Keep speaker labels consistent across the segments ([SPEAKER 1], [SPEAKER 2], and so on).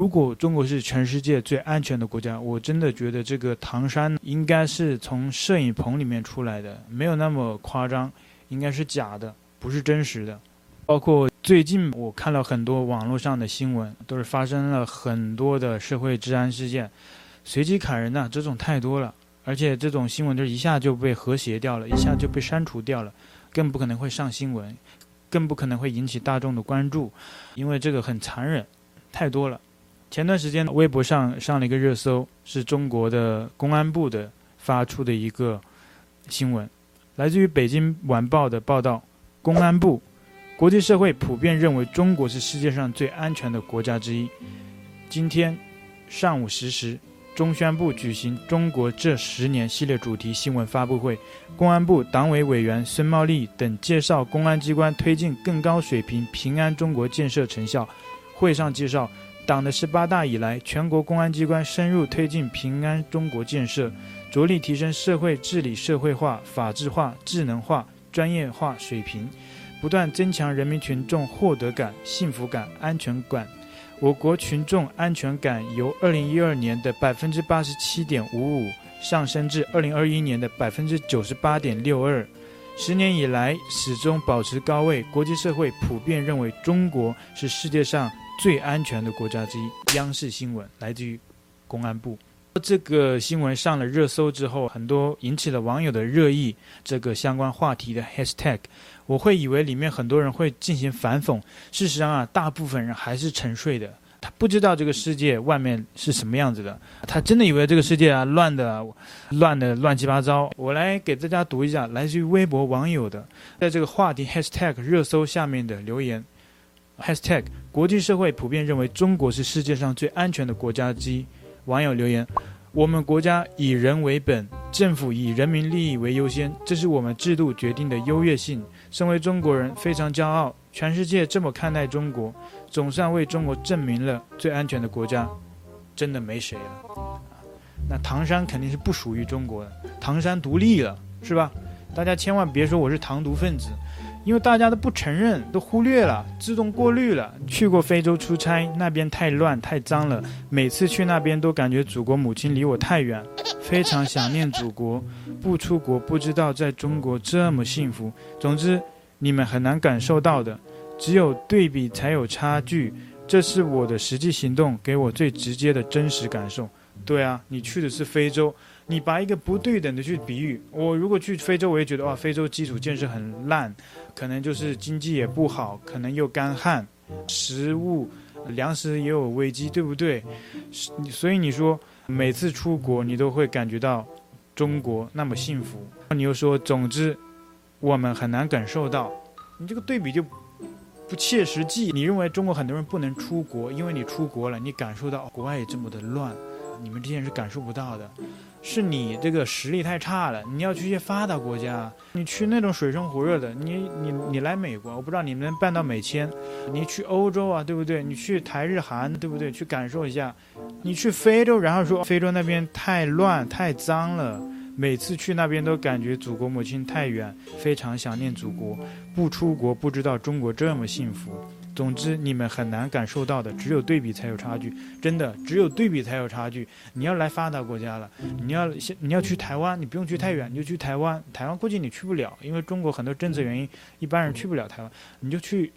[SPEAKER 1] 如果中国是全世界最安全的国家，我真的觉得这个唐山应该是从摄影棚里面出来的，没有那么夸张，应该是假的，不是真实的。包括最近我看了很多网络上的新闻，都是发生了很多的社会治安事件，随机砍人呐、这种太多了，而且这种新闻就一下就被和谐掉了，一下就被删除掉了，更不可能会上新闻，更不可能会引起大众的关注，因为这个很残忍，太多了。前段时间，微博上上了一个热搜，是中国的公安部的发出的一个新闻，来自于《北京晚报》的报道。公安部，国际社会普遍认为中国是世界上最安全的国家之一。今天上午十时，中宣部举行“中国这十年”系列主题新闻发布会，公安部党委委员孙茂利等介绍公安机关推进更高水平平安中国建设成效。会上介绍。党的十八大以来，全国公安机关深入推进平安中国建设，着力提升社会治理社会化、法治化、智能化、专业化水平，不断增强人民群众获得感、幸福感、安全感。我国群众安全感由二零一二年的百分之八十七点五五上升至二零二一年的百分之九十八点六二，十年以来始终保持高位。国际社会普遍认为中国是世界上。最安全的国家之一。央视新闻来自于公安部。这个新闻上了热搜之后，很多引起了网友的热议。这个相关话题的 hashtag，我会以为里面很多人会进行反讽。事实上啊，大部分人还是沉睡的。他不知道这个世界外面是什么样子的。他真的以为这个世界啊乱的乱的乱七八糟。我来给大家读一下来自于微博网友的，在这个话题 hashtag 热搜下面的留言。Hashtag 国际社会普遍认为中国是世界上最安全的国家之一。网友留言：我们国家以人为本，政府以人民利益为优先，这是我们制度决定的优越性。身为中国人，非常骄傲。全世界这么看待中国，总算为中国证明了最安全的国家，真的没谁了。那唐山肯定是不属于中国的，唐山独立了，是吧？大家千万别说我是唐独分子。因为大家都不承认，都忽略了，自动过滤了。去过非洲出差，那边太乱太脏了，每次去那边都感觉祖国母亲离我太远，非常想念祖国。不出国不知道在中国这么幸福。总之，你们很难感受到的，只有对比才有差距。这是我的实际行动给我最直接的真实感受。对啊，你去的是非洲。你把一个不对等的去比喻，我如果去非洲，我也觉得哇，非洲基础建设很烂，可能就是经济也不好，可能又干旱，食物、粮食也有危机，对不对？所以你说每次出国，你都会感觉到中国那么幸福。你又说，总之我们很难感受到，你这个对比就不切实际。你认为中国很多人不能出国，因为你出国了，你感受到国外也这么的乱，你们这些人是感受不到的。是你这个实力太差了，你要去一些发达国家，你去那种水深火热的，你你你来美国，我不知道你们能办到美签，你去欧洲啊，对不对？你去台日韩，对不对？去感受一下，你去非洲，然后说非洲那边太乱太脏了，每次去那边都感觉祖国母亲太远，非常想念祖国，不出国不知道中国这么幸福。总之，你们很难感受到的，只有对比才有差距。真的，只有对比才有差距。你要来发达国家了，你要先你要去台湾，你不用去太远，你就去台湾。台湾估计你去不了，因为中国很多政策原因，一般人去不了台湾。你就去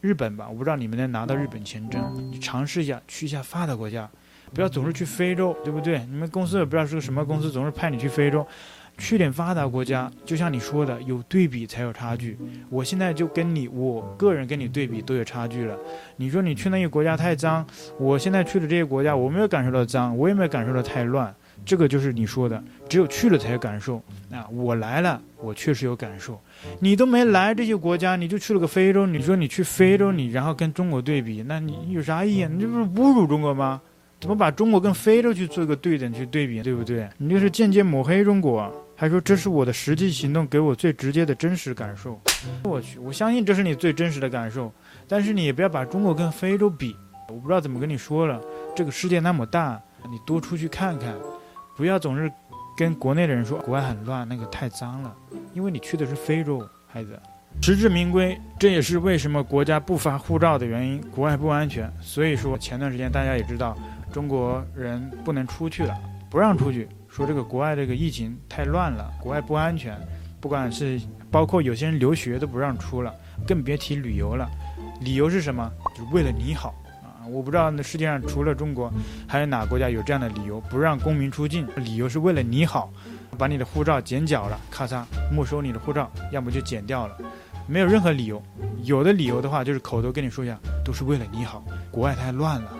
[SPEAKER 1] 日本吧，我不知道你们能拿到日本签证，你尝试一下，去一下发达国家，不要总是去非洲，对不对？你们公司也不知道是个什么公司，总是派你去非洲。去点发达国家，就像你说的，有对比才有差距。我现在就跟你，我个人跟你对比都有差距了。你说你去那些国家太脏，我现在去的这些国家，我没有感受到脏，我也没有感受到太乱。这个就是你说的，只有去了才有感受。啊，我来了，我确实有感受。你都没来这些国家，你就去了个非洲，你说你去非洲，你然后跟中国对比，那你有啥意义？你这不是侮辱中国吗？怎么把中国跟非洲去做一个对等去对比，对不对？你这是间接抹黑中国。还说这是我的实际行动，给我最直接的真实感受。我去，我相信这是你最真实的感受。但是你也不要把中国跟非洲比。我不知道怎么跟你说了，这个世界那么大，你多出去看看，不要总是跟国内的人说国外很乱，那个太脏了。因为你去的是非洲，孩子。实至名归，这也是为什么国家不发护照的原因。国外不安全，所以说前段时间大家也知道，中国人不能出去了，不让出去，说这个国外这个疫情太乱了，国外不安全，不管是包括有些人留学都不让出了，更别提旅游了。理由是什么？就为了你好啊！我不知道那世界上除了中国，还有哪国家有这样的理由不让公民出境？理由是为了你好，把你的护照剪角了，咔嚓没收你的护照，要么就剪掉了。没有任何理由，有的理由的话就是口头跟你说一下，都是为了你好。国外太乱了，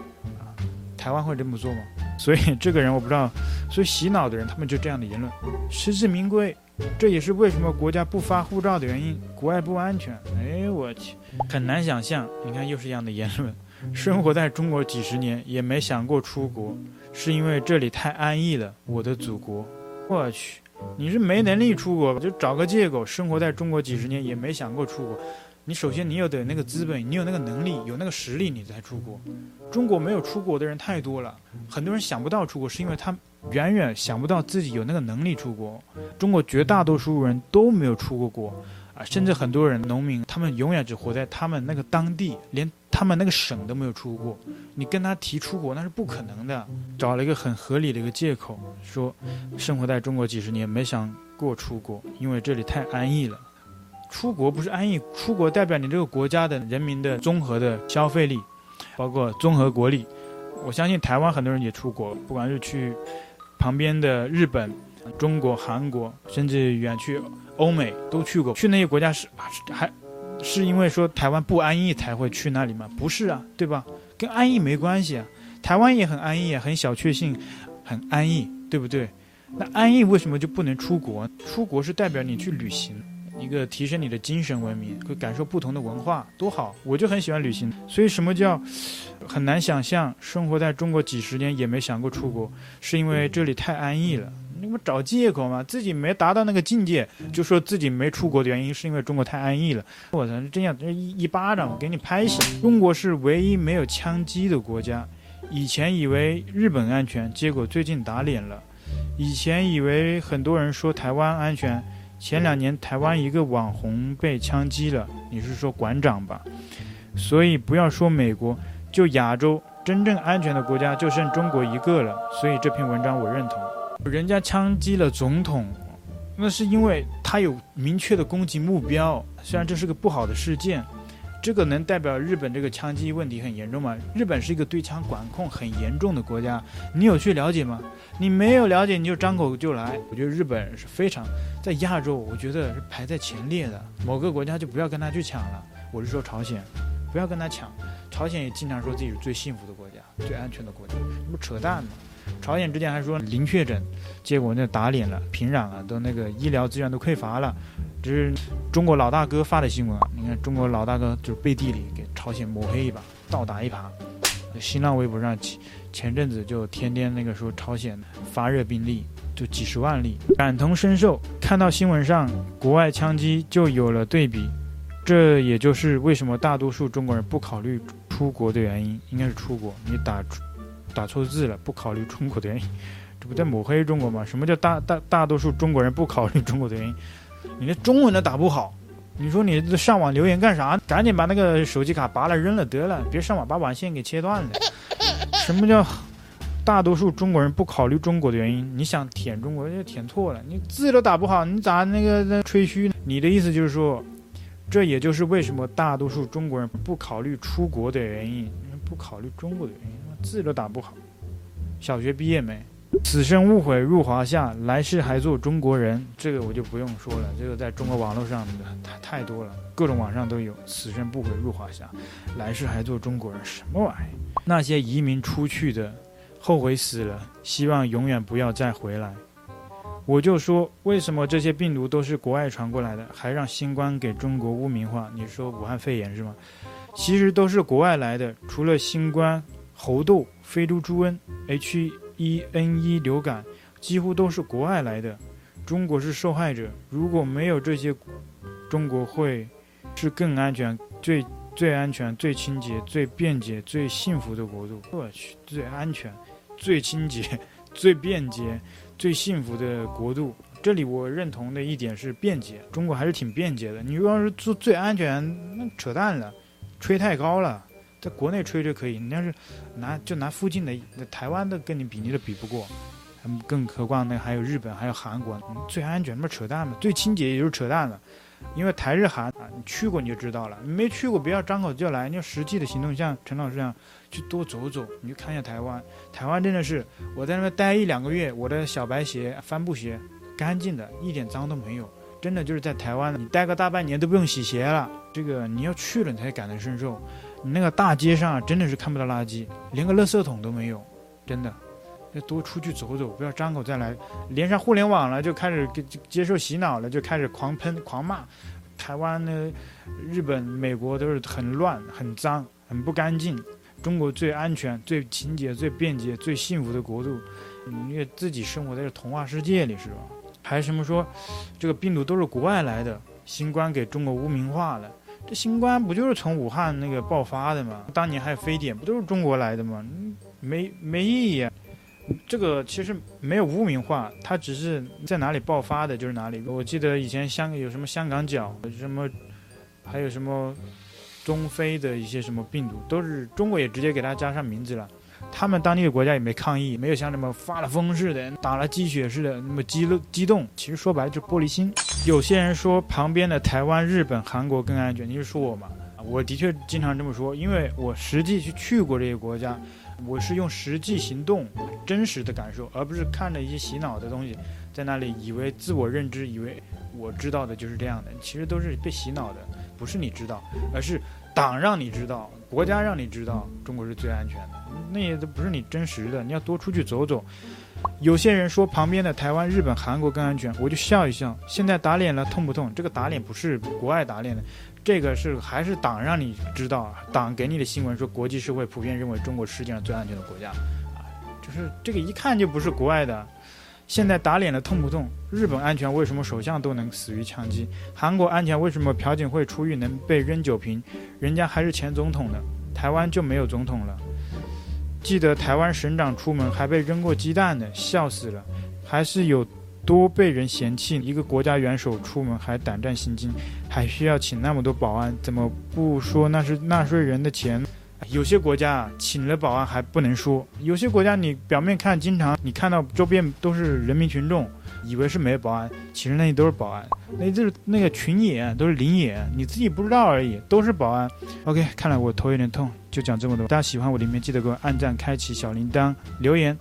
[SPEAKER 1] 啊，台湾会这么做吗？所以这个人我不知道，所以洗脑的人他们就这样的言论，实至名归。这也是为什么国家不发护照的原因，国外不安全。哎，我去，很难想象。你看又是一样的言论，生活在中国几十年也没想过出国，是因为这里太安逸了。我的祖国，我去。你是没能力出国，就找个借口。生活在中国几十年也没想过出国。你首先你有得那个资本，你有那个能力，有那个实力，你才出国。中国没有出国的人太多了，很多人想不到出国，是因为他远远想不到自己有那个能力出国。中国绝大多数人都没有出过国。甚至很多人，农民，他们永远只活在他们那个当地，连他们那个省都没有出过。你跟他提出国，那是不可能的。找了一个很合理的一个借口，说生活在中国几十年，没想过出国，因为这里太安逸了。出国不是安逸，出国代表你这个国家的人民的综合的消费力，包括综合国力。我相信台湾很多人也出国，不管是去旁边的日本、中国、韩国，甚至远去。欧美都去过，去那些国家是还，是因为说台湾不安逸才会去那里吗？不是啊，对吧？跟安逸没关系啊。台湾也很安逸啊，很小确幸，很安逸，对不对？那安逸为什么就不能出国？出国是代表你去旅行，一个提升你的精神文明，会感受不同的文化，多好！我就很喜欢旅行。所以什么叫很难想象？生活在中国几十年也没想过出国，是因为这里太安逸了。你们找借口嘛？自己没达到那个境界，就说自己没出国的原因是因为中国太安逸了。我操，这样这一一巴掌给你拍醒！中国是唯一没有枪击的国家。以前以为日本安全，结果最近打脸了。以前以为很多人说台湾安全，前两年台湾一个网红被枪击了。你是说馆长吧？所以不要说美国，就亚洲真正安全的国家就剩中国一个了。所以这篇文章我认同。人家枪击了总统，那是因为他有明确的攻击目标。虽然这是个不好的事件，这个能代表日本这个枪击问题很严重吗？日本是一个对枪管控很严重的国家，你有去了解吗？你没有了解，你就张口就来。我觉得日本是非常在亚洲，我觉得是排在前列的。某个国家就不要跟他去抢了。我是说朝鲜，不要跟他抢。朝鲜也经常说自己是最幸福的国家、最安全的国家，那不扯淡吗？朝鲜之前还说零确诊，结果那打脸了，平壤啊，都那个医疗资源都匮乏了。这是中国老大哥发的新闻！你看中国老大哥就背地里给朝鲜抹黑一把，倒打一耙。新浪微博上前前阵子就天天那个说朝鲜发热病例就几十万例，感同身受。看到新闻上国外枪击就有了对比，这也就是为什么大多数中国人不考虑出国的原因，应该是出国你打。打错字了，不考虑中国的原因，这不在抹黑中国吗？什么叫大大大多数中国人不考虑中国的原因？你连中文都打不好，你说你上网留言干啥？赶紧把那个手机卡拔了扔了得了，别上网把网线给切断了。什么叫大多数中国人不考虑中国的原因？你想舔中国就舔错了，你字都打不好，你咋那个那吹嘘呢？你的意思就是说，这也就是为什么大多数中国人不考虑出国的原因，不考虑中国的原因。字都打不好，小学毕业没？此生误悔入华夏，来世还做中国人。这个我就不用说了，这个在中国网络上的太太多了，各种网上都有。此生不悔入华夏，来世还做中国人，什么玩意？那些移民出去的，后悔死了，希望永远不要再回来。我就说，为什么这些病毒都是国外传过来的，还让新冠给中国污名化？你说武汉肺炎是吗？其实都是国外来的，除了新冠。猴痘、非洲猪瘟、H1N1 流感，几乎都是国外来的，中国是受害者。如果没有这些，中国会是更安全、最最安全、最清洁、最便捷、最幸福的国度。我去，最安全、最清洁、最便捷、最幸福的国度，这里我认同的一点是便捷，中国还是挺便捷的。你要是做最安全，那扯淡了，吹太高了，在国内吹就可以。你要是拿就拿附近的台湾的跟你比，你都比不过。更何况那还有日本，还有韩国，最安全，那扯淡嘛？最清洁也就是扯淡了。因为台日韩啊，你去过你就知道了，你没去过不要张口就来，你要实际的行动，像陈老师这样去多走走，你就看一下台湾。台湾真的是我在那边待一两个月，我的小白鞋、帆布鞋干净的，一点脏都没有。真的就是在台湾，你待个大半年都不用洗鞋了。这个你要去了你才感同身受。你那个大街上真的是看不到垃圾，连个垃圾桶都没有，真的。要多出去走走，不要张口再来。连上互联网了，就开始接接受洗脑了，就开始狂喷狂骂。台湾呢，日本、美国都是很乱、很脏、很不干净。中国最安全、最清洁、最便捷、最幸福的国度。因为自己生活在这童话世界里，是吧？还什么说这个病毒都是国外来的？新冠给中国污名化了。这新冠不就是从武汉那个爆发的吗？当年还有非典，不都是中国来的吗？没没意义啊。这个其实没有污名化，它只是在哪里爆发的就是哪里。我记得以前香有什么香港脚，什么还有什么中非的一些什么病毒，都是中国也直接给它加上名字了。他们当地的国家也没抗议，没有像什么发了疯似的、打了鸡血似的那么激动激动。其实说白了就是玻璃心。有些人说旁边的台湾、日本、韩国更安全，你就说我吗？我的确经常这么说，因为我实际去去过这些国家。我是用实际行动、真实的感受，而不是看着一些洗脑的东西，在那里以为自我认知，以为我知道的就是这样的，其实都是被洗脑的，不是你知道，而是党让你知道，国家让你知道中国是最安全的，那也都不是你真实的，你要多出去走走。有些人说旁边的台湾、日本、韩国更安全，我就笑一笑。现在打脸了，痛不痛？这个打脸不是国外打脸的。这个是还是党让你知道啊，党给你的新闻说国际社会普遍认为中国世界上最安全的国家，啊，就是这个一看就不是国外的。现在打脸了，痛不痛？日本安全，为什么首相都能死于枪击？韩国安全，为什么朴槿惠出狱能被扔酒瓶？人家还是前总统呢，台湾就没有总统了。记得台湾省长出门还被扔过鸡蛋呢，笑死了。还是有。多被人嫌弃，一个国家元首出门还胆战心惊，还需要请那么多保安，怎么不说那是纳税人的钱？有些国家请了保安还不能说，有些国家你表面看经常你看到周边都是人民群众，以为是没有保安，其实那里都是保安，那就是那个群演都是临演，你自己不知道而已，都是保安。OK，看来我头有点痛，就讲这么多。大家喜欢我里面，记得给我按赞、开启小铃铛、留言、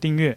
[SPEAKER 1] 订阅。